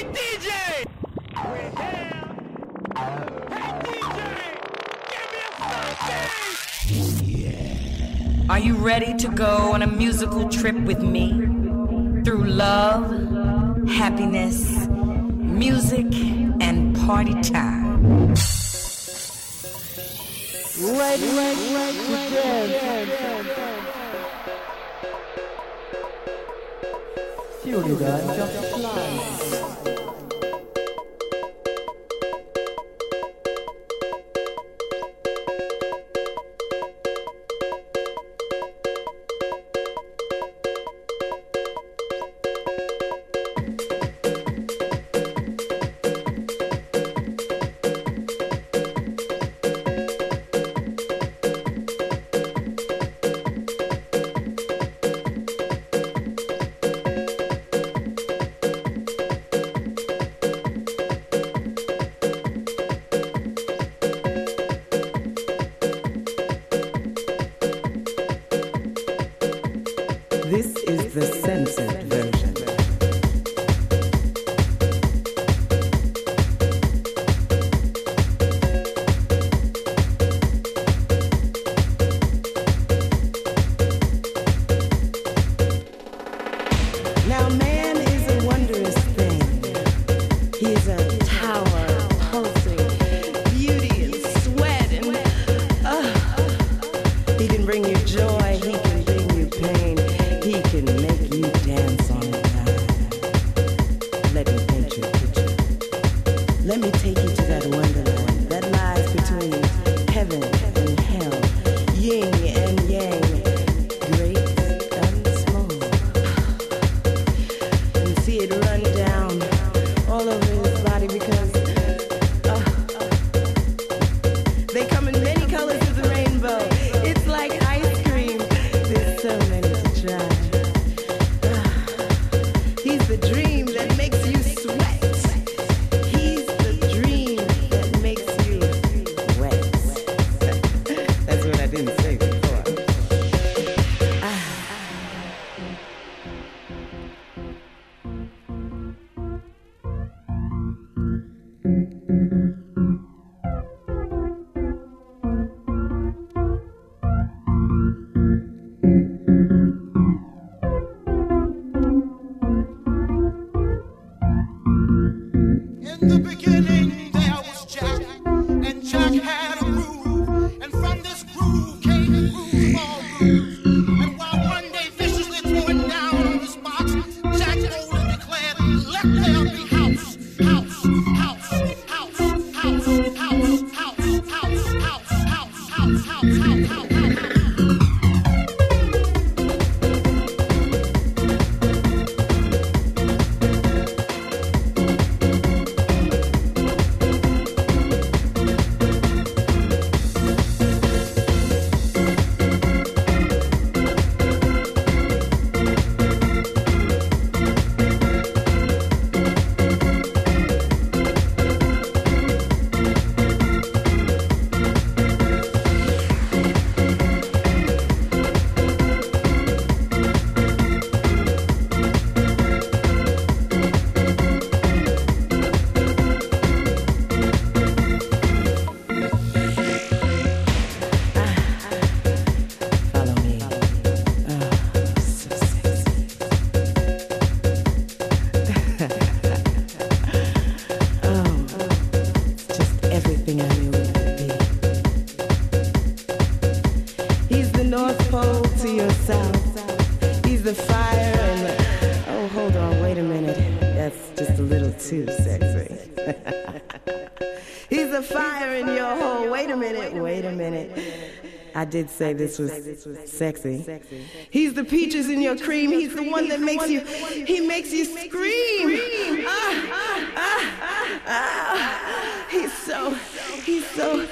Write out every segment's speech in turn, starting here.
Hey, DJ! We're. Hey, DJ! Give me a! Yeah. Are you ready to go on a musical trip with me? Through love, happiness, music, and party time. Ready, ready, ready, ready, Fury gun just fly. take you to that wonderland that lies between heaven did say this was sexy. He's the peaches in your cream. He's the one that makes you, he makes you scream. Ah, ah, ah, he's so, he's so.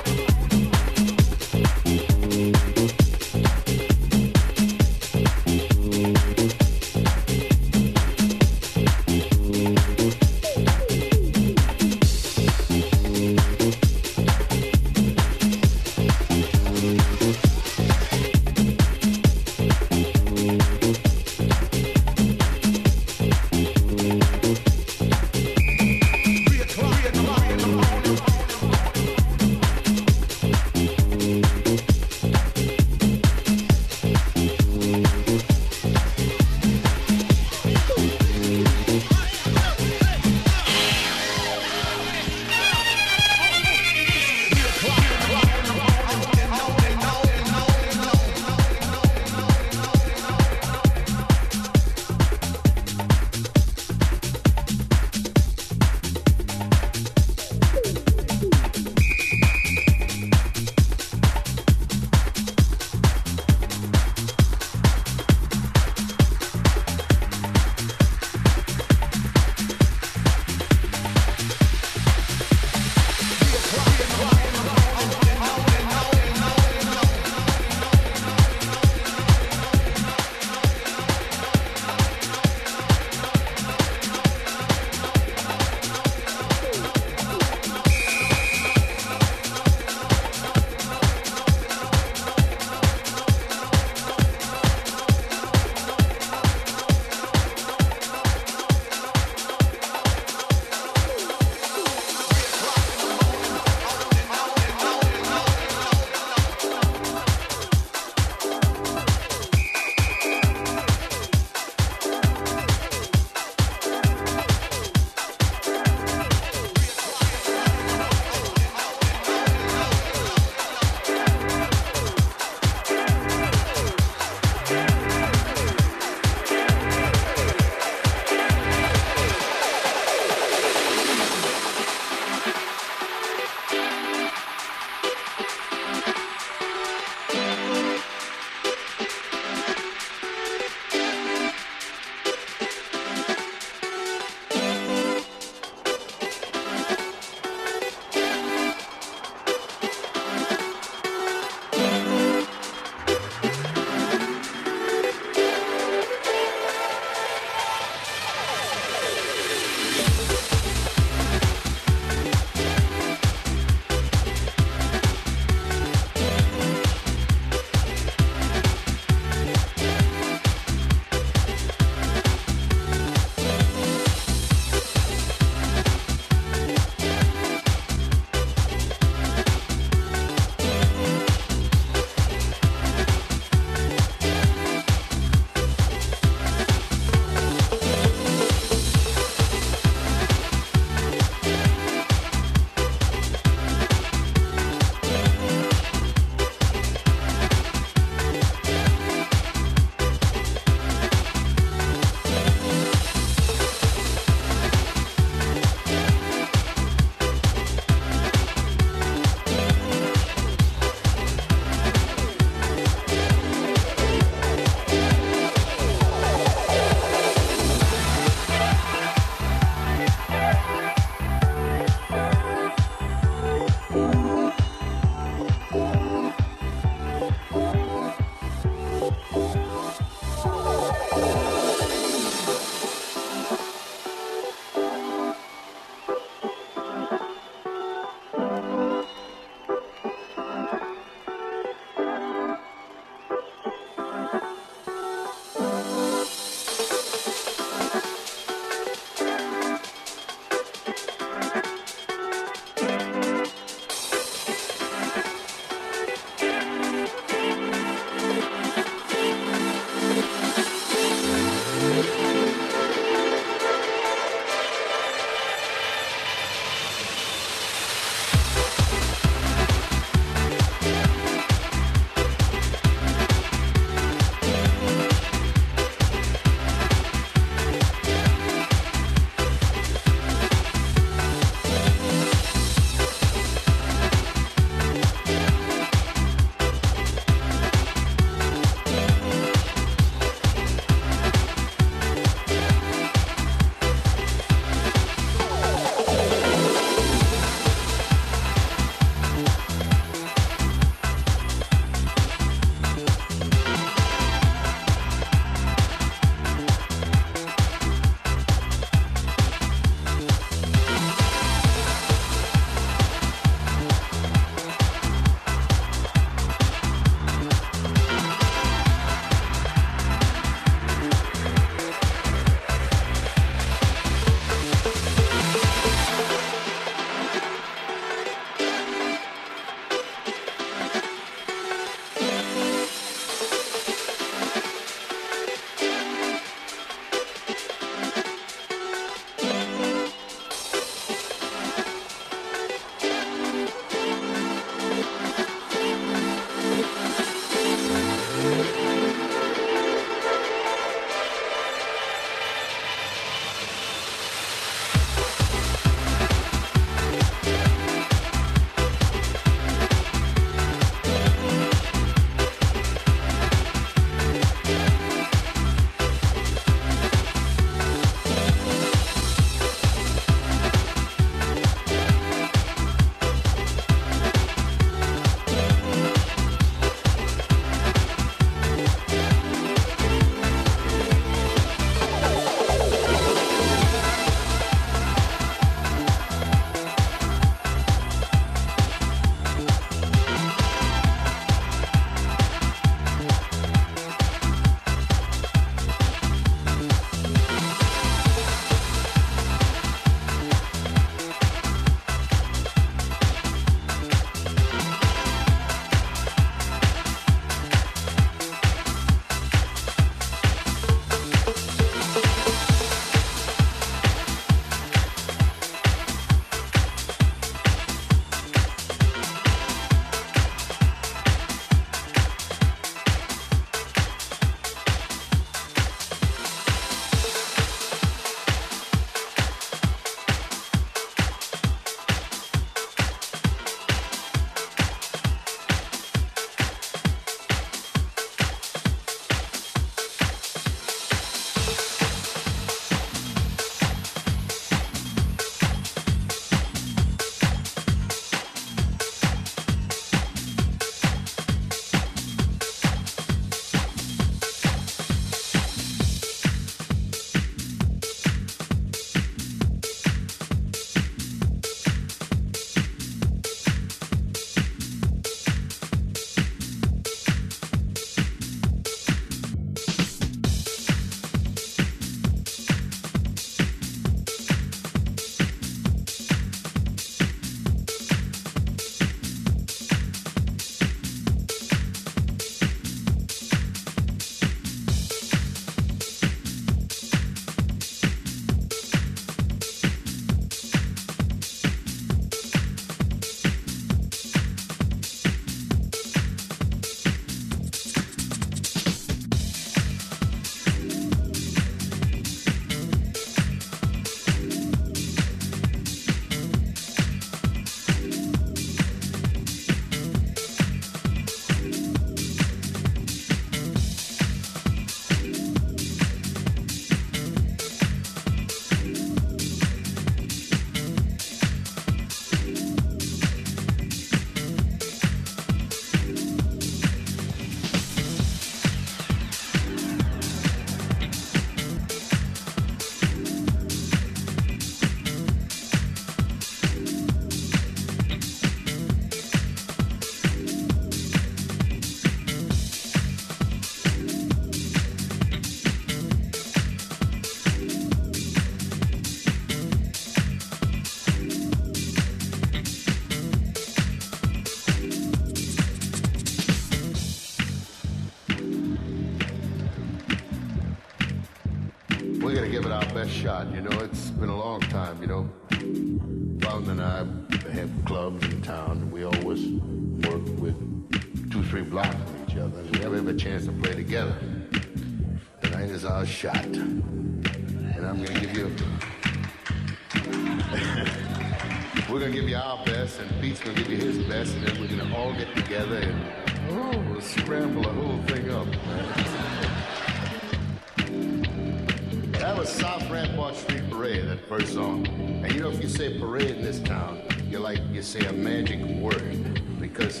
you say a magic word because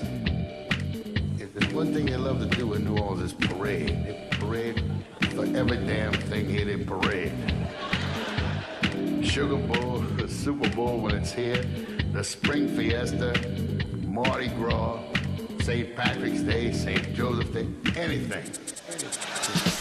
if there's one thing they love to do in New Orleans is parade. They parade for every damn thing here. They parade. Sugar Bowl, the Super Bowl when it's here, the Spring Fiesta, Mardi Gras, St. Patrick's Day, St. Joseph's Day, anything. anything.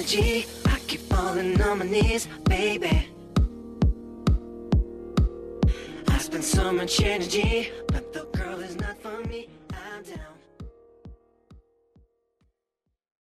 Energy. I keep falling on my knees, baby. I spend so much energy,